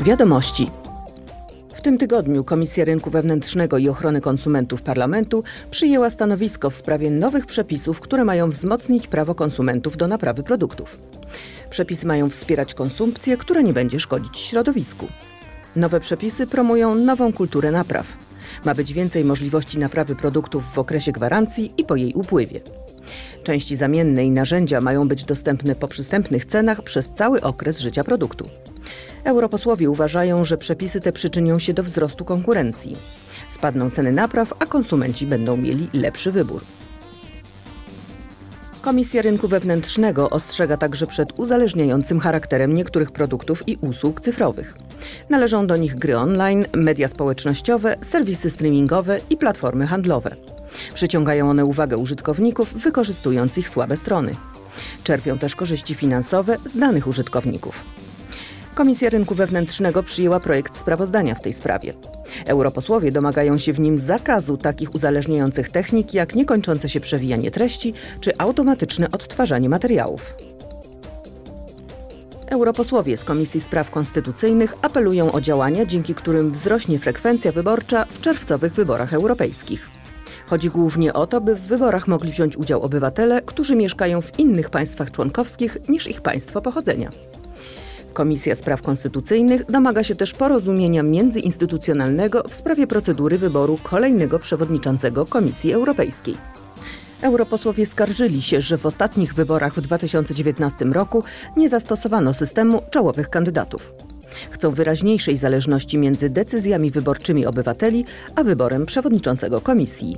Wiadomości. W tym tygodniu Komisja Rynku Wewnętrznego i Ochrony Konsumentów Parlamentu przyjęła stanowisko w sprawie nowych przepisów, które mają wzmocnić prawo konsumentów do naprawy produktów. Przepisy mają wspierać konsumpcję, która nie będzie szkodzić środowisku. Nowe przepisy promują nową kulturę napraw. Ma być więcej możliwości naprawy produktów w okresie gwarancji i po jej upływie. Części zamienne i narzędzia mają być dostępne po przystępnych cenach przez cały okres życia produktu. Europosłowie uważają, że przepisy te przyczynią się do wzrostu konkurencji. Spadną ceny napraw, a konsumenci będą mieli lepszy wybór. Komisja Rynku Wewnętrznego ostrzega także przed uzależniającym charakterem niektórych produktów i usług cyfrowych. Należą do nich gry online, media społecznościowe, serwisy streamingowe i platformy handlowe. Przyciągają one uwagę użytkowników, wykorzystując ich słabe strony. Czerpią też korzyści finansowe z danych użytkowników. Komisja Rynku Wewnętrznego przyjęła projekt sprawozdania w tej sprawie. Europosłowie domagają się w nim zakazu takich uzależniających technik jak niekończące się przewijanie treści czy automatyczne odtwarzanie materiałów. Europosłowie z Komisji Spraw Konstytucyjnych apelują o działania, dzięki którym wzrośnie frekwencja wyborcza w czerwcowych wyborach europejskich. Chodzi głównie o to, by w wyborach mogli wziąć udział obywatele, którzy mieszkają w innych państwach członkowskich niż ich państwo pochodzenia. Komisja Spraw Konstytucyjnych domaga się też porozumienia międzyinstytucjonalnego w sprawie procedury wyboru kolejnego przewodniczącego Komisji Europejskiej. Europosłowie skarżyli się, że w ostatnich wyborach w 2019 roku nie zastosowano systemu czołowych kandydatów. Chcą wyraźniejszej zależności między decyzjami wyborczymi obywateli a wyborem przewodniczącego komisji.